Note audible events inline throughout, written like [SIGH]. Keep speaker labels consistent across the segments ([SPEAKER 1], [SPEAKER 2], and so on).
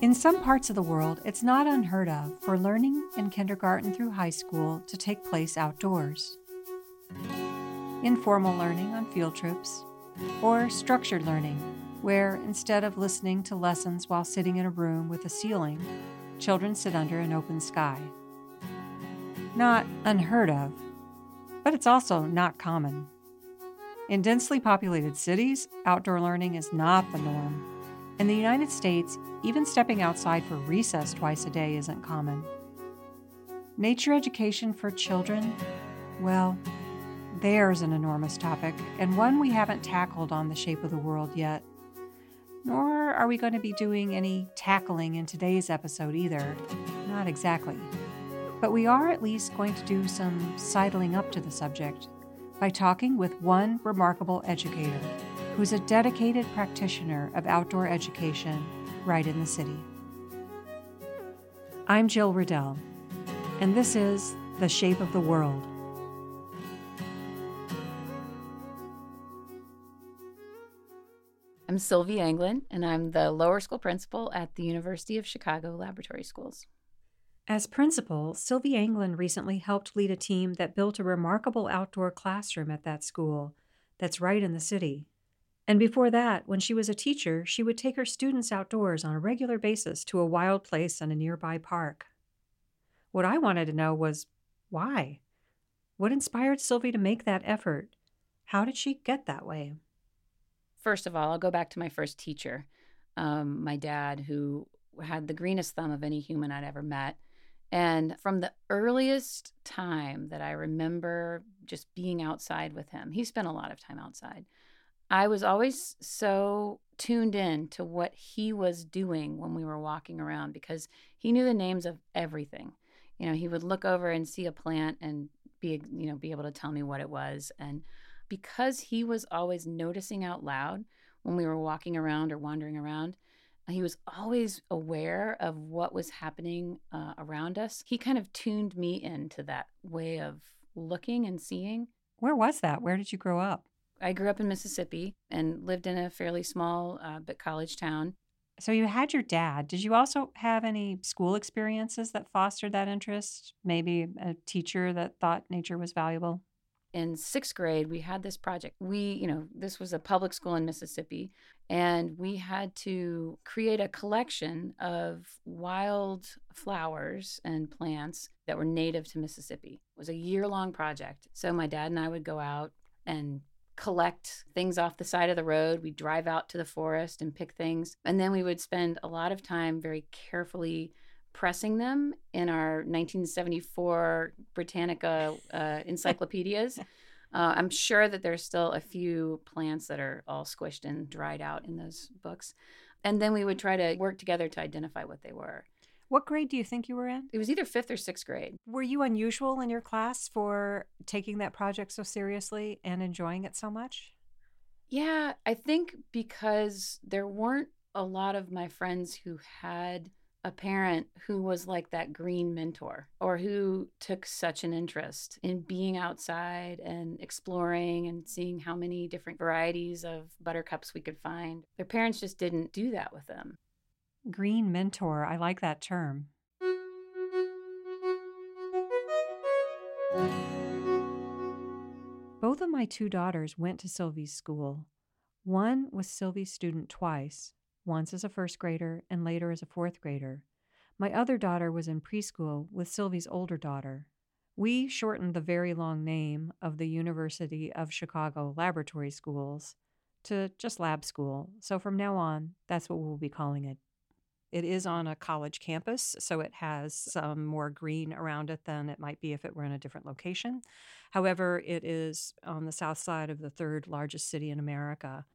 [SPEAKER 1] In some parts of the world, it's not unheard of for learning in kindergarten through high school to take place outdoors. Informal learning on field trips, or structured learning, where instead of listening to lessons while sitting in a room with a ceiling, children sit under an open sky. Not unheard of, but it's also not common. In densely populated cities, outdoor learning is not the norm. In the United States, even stepping outside for recess twice a day isn't common. Nature education for children? Well, there's an enormous topic, and one we haven't tackled on the shape of the world yet. Nor are we going to be doing any tackling in today's episode either. Not exactly. But we are at least going to do some sidling up to the subject by talking with one remarkable educator who's a dedicated practitioner of outdoor education right in the city. I'm Jill Riddell, and this is The Shape of the World.
[SPEAKER 2] I'm Sylvie Anglin, and I'm the lower school principal at the University of Chicago Laboratory Schools.
[SPEAKER 1] As principal, Sylvie Anglin recently helped lead a team that built a remarkable outdoor classroom at that school that's right in the city. And before that, when she was a teacher, she would take her students outdoors on a regular basis to a wild place in a nearby park. What I wanted to know was why? What inspired Sylvie to make that effort? How did she get that way?
[SPEAKER 2] First of all, I'll go back to my first teacher, um, my dad, who had the greenest thumb of any human I'd ever met. And from the earliest time that I remember just being outside with him, he spent a lot of time outside. I was always so tuned in to what he was doing when we were walking around because he knew the names of everything. You know, he would look over and see a plant and be, you know, be able to tell me what it was. And because he was always noticing out loud when we were walking around or wandering around, he was always aware of what was happening uh, around us. He kind of tuned me into that way of looking and seeing.
[SPEAKER 1] Where was that? Where did you grow up?
[SPEAKER 2] I grew up in Mississippi and lived in a fairly small uh, but college town.
[SPEAKER 1] So you had your dad. Did you also have any school experiences that fostered that interest? Maybe a teacher that thought nature was valuable?
[SPEAKER 2] In sixth grade, we had this project. We, you know, this was a public school in Mississippi, and we had to create a collection of wild flowers and plants that were native to Mississippi. It was a year long project. So my dad and I would go out and collect things off the side of the road. We'd drive out to the forest and pick things. And then we would spend a lot of time very carefully pressing them in our 1974 Britannica uh, encyclopedias. [LAUGHS] Uh, I'm sure that there's still a few plants that are all squished and dried out in those books. And then we would try to work together to identify what they were.
[SPEAKER 1] What grade do you think you were in?
[SPEAKER 2] It was either fifth or sixth grade.
[SPEAKER 1] Were you unusual in your class for taking that project so seriously and enjoying it so much?
[SPEAKER 2] Yeah, I think because there weren't a lot of my friends who had a parent who was like that green mentor or who took such an interest in being outside and exploring and seeing how many different varieties of buttercups we could find. Their parents just didn't do that with them.
[SPEAKER 1] Green mentor. I like that term. Both of my two daughters went to Sylvie's school. One was Sylvie's student twice, once as a first grader and later as a fourth grader. My other daughter was in preschool with Sylvie's older daughter. We shortened the very long name of the University of Chicago Laboratory Schools to just Lab School, so from now on, that's what we'll be calling it. It is on a college campus, so it has some more green around it than it might be if it were in a different location. However, it is on the south side of the third largest city in America.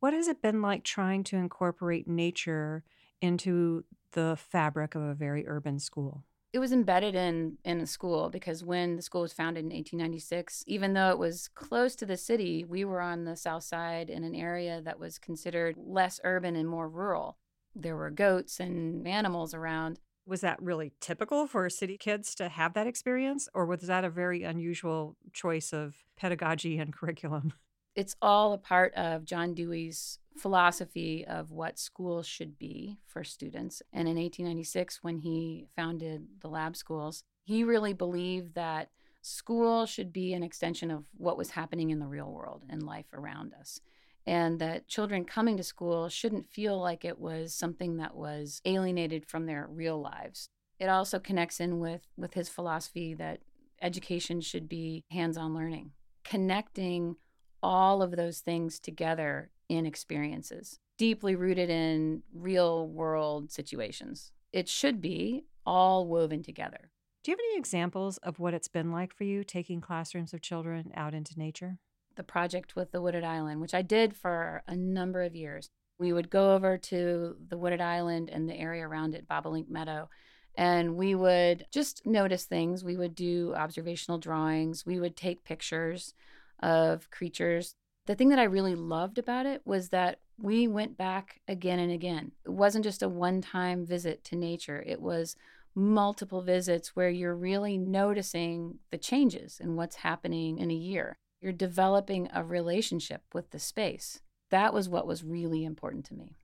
[SPEAKER 1] What has it been like trying to incorporate nature into the fabric of a very urban school?
[SPEAKER 2] it was embedded in in a school because when the school was founded in 1896 even though it was close to the city we were on the south side in an area that was considered less urban and more rural there were goats and animals around.
[SPEAKER 1] Was that really typical for city kids to have that experience, or was that a very unusual choice of pedagogy and [LAUGHS] curriculum?
[SPEAKER 2] It's all a part of John Dewey's philosophy of what schools should be for students. And in 1896, when he founded the lab schools, he really believed that school should be an extension of what was happening in the real world and life around us. And that children coming to school shouldn't feel like it was something that was alienated from their real lives. It also connects in with, with his philosophy that education should be hands on learning, connecting all of those things together in experiences, deeply rooted in real world situations. It should be all woven together.
[SPEAKER 1] Do you have any examples of what it's been like for you taking classrooms of children out into nature?
[SPEAKER 2] The project with the Wooded Island, which I did for a number of years. We would go over to the Wooded Island and the area around it, Bobolink Meadow, and we would just notice things. We would do observational drawings. We would take pictures of creatures. The thing that I really loved about it was that we went back again and again. It wasn't just a one time visit to nature, it was multiple visits where you're really noticing the changes and what's happening in a year. You're developing a relationship with the space. That was what was really important to me.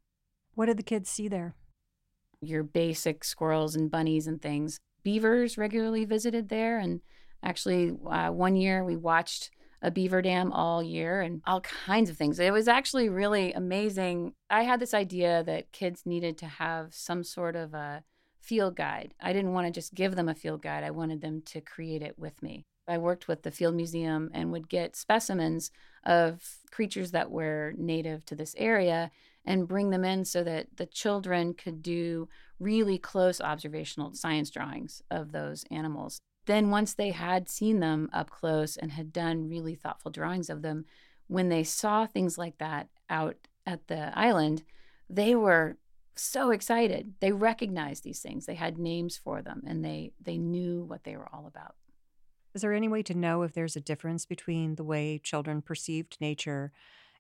[SPEAKER 1] What did the kids see there?
[SPEAKER 2] Your basic squirrels and bunnies and things. Beavers regularly visited there. And actually, uh, one year we watched a beaver dam all year and all kinds of things. It was actually really amazing. I had this idea that kids needed to have some sort of a field guide. I didn't want to just give them a field guide, I wanted them to create it with me. I worked with the Field Museum and would get specimens of creatures that were native to this area and bring them in so that the children could do really close observational science drawings of those animals. Then, once they had seen them up close and had done really thoughtful drawings of them, when they saw things like that out at the island, they were so excited. They recognized these things. They had names for them and they they knew what they were all about.
[SPEAKER 1] Is there any way to know if there's a difference between the way children perceived nature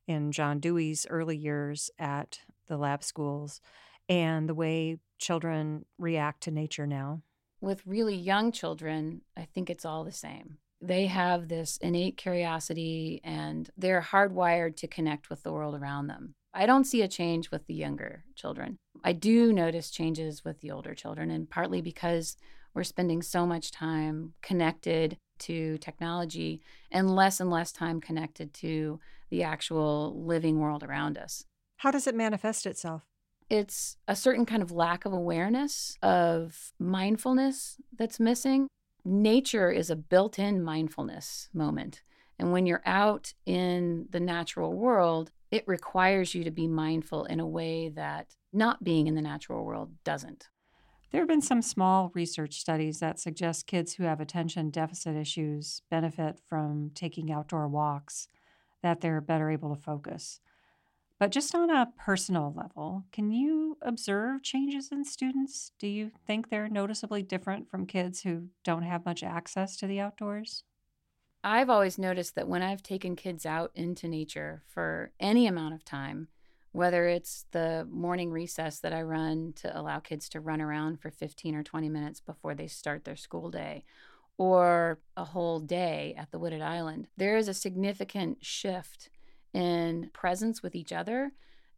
[SPEAKER 1] in John Dewey's early years at the lab schools and the way children react to nature now?
[SPEAKER 2] With really young children, I think it's all the same. They have this innate curiosity and they're hardwired to connect with the world around them. I don't see a change with the younger children. I do notice changes with the older children, and partly because we're spending so much time connected to technology and less and less time connected to the actual living world around us.
[SPEAKER 1] How does it manifest itself?
[SPEAKER 2] It's a certain kind of lack of awareness of mindfulness that's missing. Nature is a built in mindfulness moment. And when you're out in the natural world, it requires you to be mindful in a way that not being in the natural world doesn't.
[SPEAKER 1] There have been some small research studies that suggest kids who have attention deficit issues benefit from taking outdoor walks, that they're better able to focus. But just on a personal level, can you observe changes in students? Do you think they're noticeably different from kids who don't have much access to the outdoors?
[SPEAKER 2] I've always noticed that when I've taken kids out into nature for any amount of time, whether it's the morning recess that I run to allow kids to run around for 15 or 20 minutes before they start their school day, or a whole day at the Wooded Island, there is a significant shift in presence with each other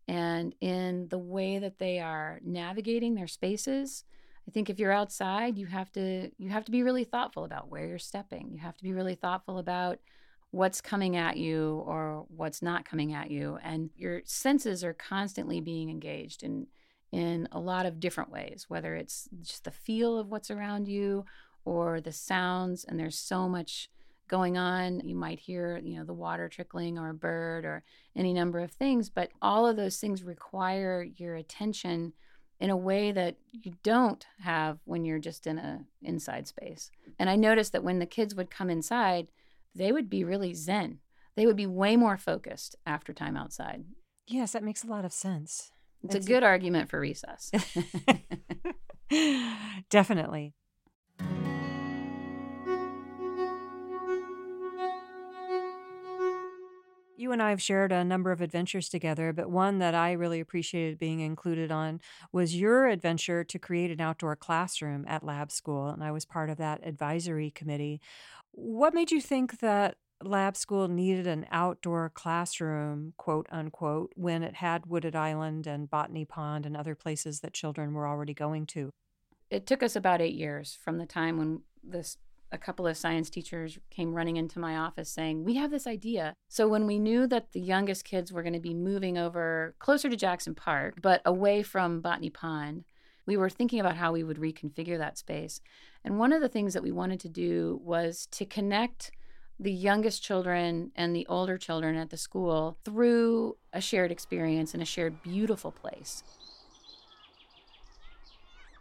[SPEAKER 2] and in the way that they are navigating their spaces I think if you're outside, you have to you have to be really thoughtful about where you're stepping. You have to be really thoughtful about what's coming at you or what's not coming at you and your senses are constantly being engaged in in a lot of different ways, whether it's just the feel of what's around you or the sounds and there's so much going on. You might hear, you know, the water trickling or a bird or any number of things, but all of those things require your attention in a way that you don't have when you're just in a inside space. And I noticed that when the kids would come inside, they would be really zen. They would be way more focused after time outside.
[SPEAKER 1] Yes, that makes a lot of sense.
[SPEAKER 2] It's That's a good a- argument for recess. [LAUGHS]
[SPEAKER 1] Definitely. You and I have shared a number of adventures together, but one that I really appreciated being included on was your adventure to create an outdoor classroom at Lab School. And I was part of that advisory committee. What made you think that lab school needed an outdoor classroom, quote unquote, when it had Wooded Island and Botany Pond and other places that children were already going to?
[SPEAKER 2] It took us about eight years from the time when this a couple of science teachers came running into my office saying, We have this idea. So, when we knew that the youngest kids were going to be moving over closer to Jackson Park, but away from Botany Pond, we were thinking about how we would reconfigure that space. And one of the things that we wanted to do was to connect the youngest children and the older children at the school through a shared experience and a shared beautiful place.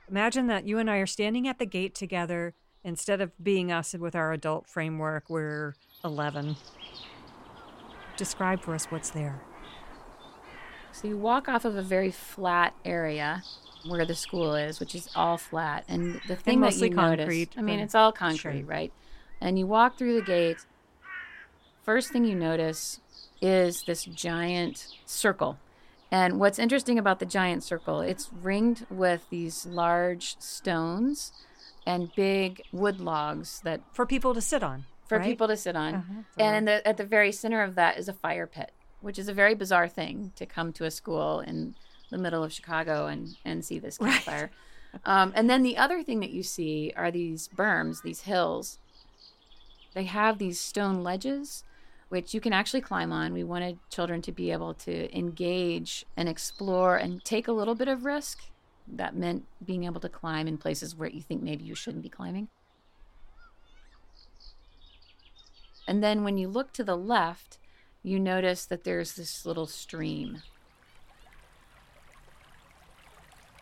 [SPEAKER 1] Imagine that you and I are standing at the gate together Instead of being us with our adult framework, we're 11. Describe for us what's there.
[SPEAKER 2] So you walk off of a very flat area where the school is, which is all flat. And the thing
[SPEAKER 1] and
[SPEAKER 2] that you
[SPEAKER 1] concrete,
[SPEAKER 2] notice, I mean, it's all concrete,
[SPEAKER 1] sure.
[SPEAKER 2] right? And you walk through the gate. First thing you notice is this giant circle. And what's interesting about the giant circle, it's ringed with these large stones and big wood logs that
[SPEAKER 1] for people to sit on.
[SPEAKER 2] For
[SPEAKER 1] right?
[SPEAKER 2] people to sit on.
[SPEAKER 1] Uh-huh.
[SPEAKER 2] And the, at the very center of that is a fire pit, which is a very bizarre thing to come to a school in the middle of Chicago and, and see this campfire. Right. Um, and then the other thing that you see are these berms, these hills. They have these stone ledges, which you can actually climb on. We wanted children to be able to engage and explore and take a little bit of risk that meant being able to climb in places where you think maybe you shouldn't be climbing. And then when you look to the left, you notice that there's this little stream.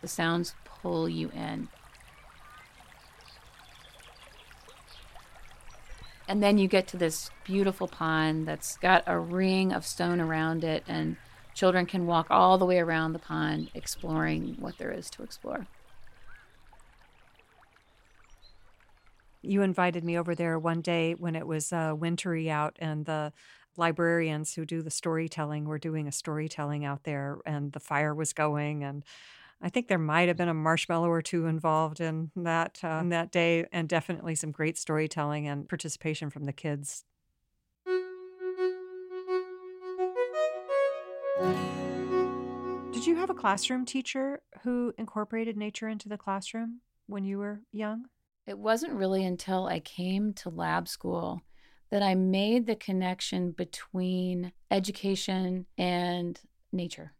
[SPEAKER 2] The sounds pull you in. And then you get to this beautiful pond that's got a ring of stone around it and Children can walk all the way around the pond exploring what there is to explore.
[SPEAKER 1] You invited me over there one day when it was uh, wintry out, and the librarians who do the storytelling were doing a storytelling out there, and the fire was going. And I think there might have been a marshmallow or two involved in that uh, in that day, and definitely some great storytelling and participation from the kids. Did you have a classroom teacher who incorporated nature into the classroom when you were young?
[SPEAKER 2] It wasn't really until I came to lab school that I made the connection between education and nature.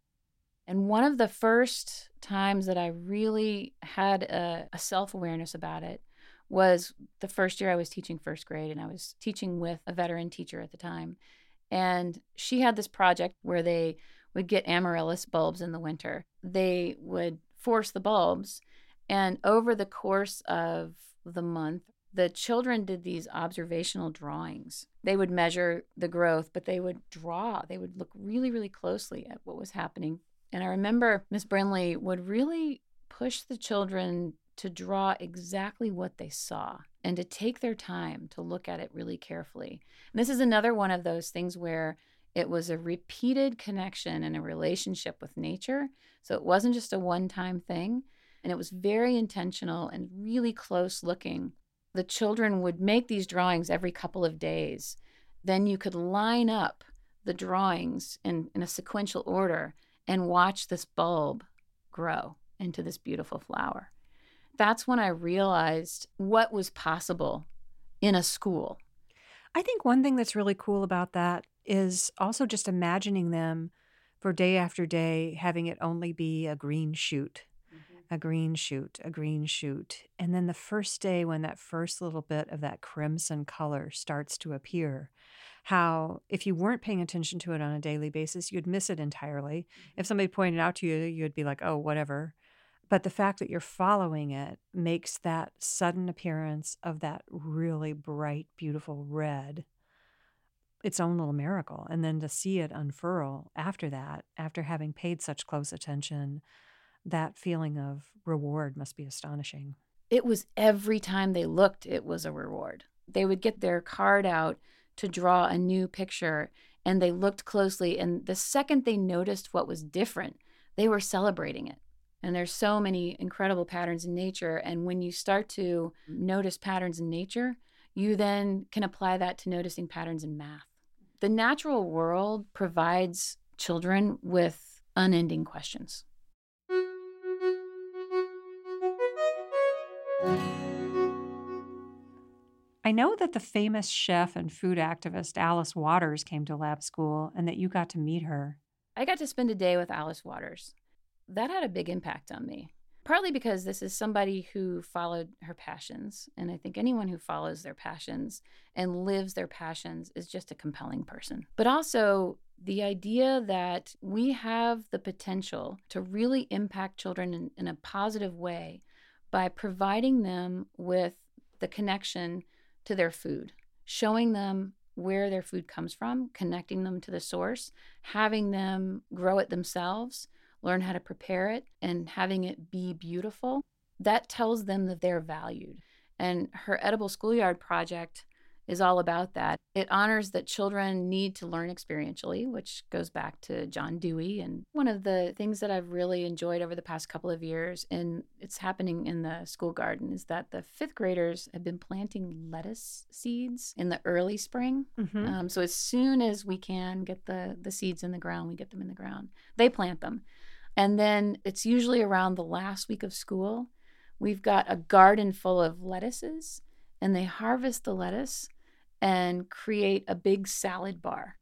[SPEAKER 2] And one of the first times that I really had a, a self awareness about it was the first year I was teaching first grade, and I was teaching with a veteran teacher at the time. And she had this project where they would get amaryllis bulbs in the winter. They would force the bulbs, and over the course of the month, the children did these observational drawings. They would measure the growth, but they would draw. They would look really, really closely at what was happening. And I remember Miss Brindley would really push the children to draw exactly what they saw and to take their time to look at it really carefully. And this is another one of those things where it was a repeated connection and a relationship with nature. So it wasn't just a one time thing. And it was very intentional and really close looking. The children would make these drawings every couple of days. Then you could line up the drawings in, in a sequential order and watch this bulb grow into this beautiful flower. That's when I realized what was possible in a school.
[SPEAKER 1] I think one thing that's really cool about that is also just imagining them for day after day, having it only be a green shoot. A green shoot, a green shoot. And then the first day when that first little bit of that crimson color starts to appear, how if you weren't paying attention to it on a daily basis, you'd miss it entirely. Mm-hmm. If somebody pointed out to you, you'd be like, oh, whatever. But the fact that you're following it makes that sudden appearance of that really bright, beautiful red its own little miracle. And then to see it unfurl after that, after having paid such close attention, that feeling of reward must be astonishing.
[SPEAKER 2] It was every time they looked, it was a reward. They would get their card out to draw a new picture and they looked closely. And the second they noticed what was different, they were celebrating it. And there's so many incredible patterns in nature. And when you start to notice patterns in nature, you then can apply that to noticing patterns in math. The natural world provides children with unending questions.
[SPEAKER 1] I know that the famous chef and food activist Alice Waters came to lab school and that you got to meet her.
[SPEAKER 2] I got to spend a day with Alice Waters. That had a big impact on me, partly because this is somebody who followed her passions. And I think anyone who follows their passions and lives their passions is just a compelling person. But also, the idea that we have the potential to really impact children in, in a positive way by providing them with the connection to their food, showing them where their food comes from, connecting them to the source, having them grow it themselves, learn how to prepare it, and having it be beautiful, that tells them that they're valued. And her Edible Schoolyard project is all about that. It honors that children need to learn experientially, which goes back to John Dewey. And one of the things that I've really enjoyed over the past couple of years, and it's happening in the school garden, is that the fifth graders have been planting lettuce seeds in the early spring. Mm-hmm. Um, so as soon as we can get the, the seeds in the ground, we get them in the ground. They plant them. And then it's usually around the last week of school. We've got a garden full of lettuces, and they harvest the lettuce and create a big salad bar.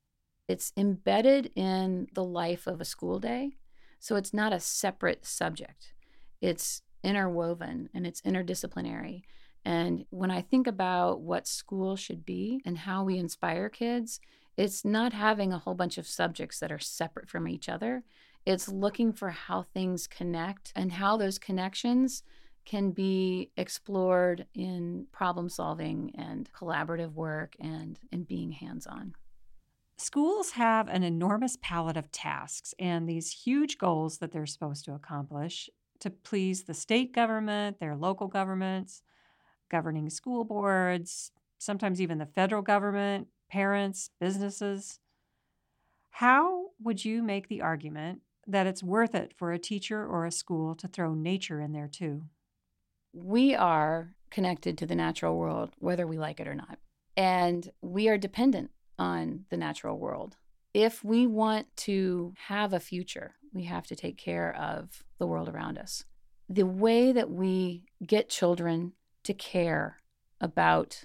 [SPEAKER 2] It's embedded in the life of a school day. So it's not a separate subject, it's interwoven and it's interdisciplinary. And when I think about what school should be and how we inspire kids, it's not having a whole bunch of subjects that are separate from each other. It's looking for how things connect and how those connections can be explored in problem solving and collaborative work and in being hands on.
[SPEAKER 1] Schools have an enormous palette of tasks and these huge goals that they're supposed to accomplish to please the state government, their local governments, governing school boards, sometimes even the federal government, parents, businesses. How would you make the argument that it's worth it for a teacher or a school to throw nature in there too?
[SPEAKER 2] We are connected to the natural world, whether we like it or not. And we are dependent on the natural world. If we want to have a future, we have to take care of the world around us. The way that we get children to care about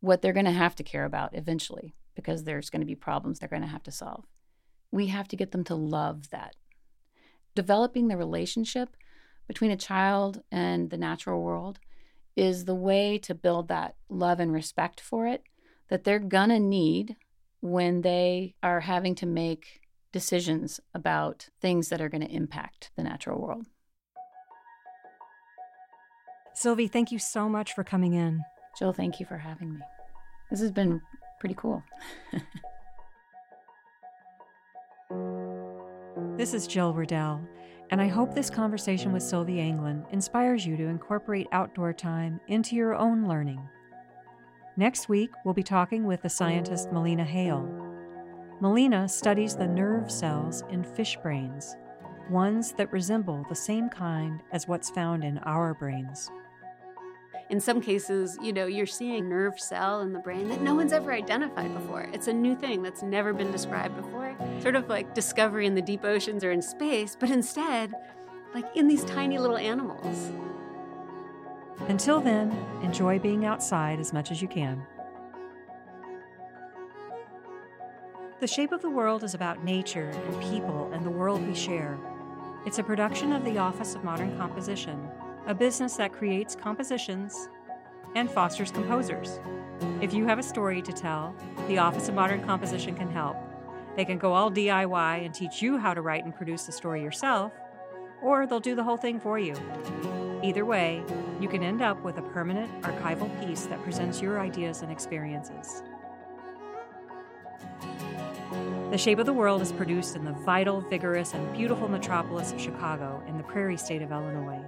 [SPEAKER 2] what they're going to have to care about eventually, because there's going to be problems they're going to have to solve, we have to get them to love that. Developing the relationship between a child and the natural world is the way to build that love and respect for it that they're gonna need when they are having to make decisions about things that are going to impact the natural world.
[SPEAKER 1] Sylvie, thank you so much for coming in.
[SPEAKER 2] Jill, thank you for having me. This has been pretty cool. [LAUGHS]
[SPEAKER 1] this is Jill Riddell and I hope this conversation with Sylvie Anglin inspires you to incorporate outdoor time into your own learning. Next week, we'll be talking with the scientist Melina Hale. Melina studies the nerve cells in fish brains, ones that resemble the same kind as what's found in our brains.
[SPEAKER 3] In some cases, you know, you're seeing nerve cell in the brain that no one's ever identified before. It's a new thing that's never been described before. Sort of like discovery in the deep oceans or in space, but instead, like in these tiny little animals.
[SPEAKER 1] Until then, enjoy being outside as much as you can. The Shape of the World is about nature and people and the world we share. It's a production of the Office of Modern Composition a business that creates compositions and fosters composers. If you have a story to tell, the Office of Modern Composition can help. They can go all DIY and teach you how to write and produce the story yourself, or they'll do the whole thing for you. Either way, you can end up with a permanent archival piece that presents your ideas and experiences. The Shape of the World is produced in the vital, vigorous, and beautiful metropolis of Chicago in the prairie state of Illinois.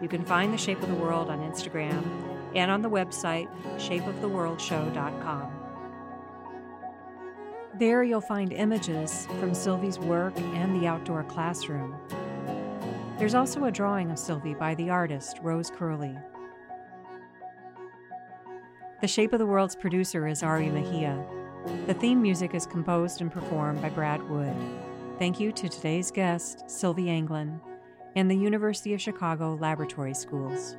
[SPEAKER 1] You can find The Shape of the World on Instagram and on the website shapeoftheworldshow.com. There you'll find images from Sylvie's work and the outdoor classroom. There's also a drawing of Sylvie by the artist Rose Curley. The Shape of the World's producer is Ari Mejia. The theme music is composed and performed by Brad Wood. Thank you to today's guest, Sylvie Anglin, and the University of Chicago Laboratory Schools.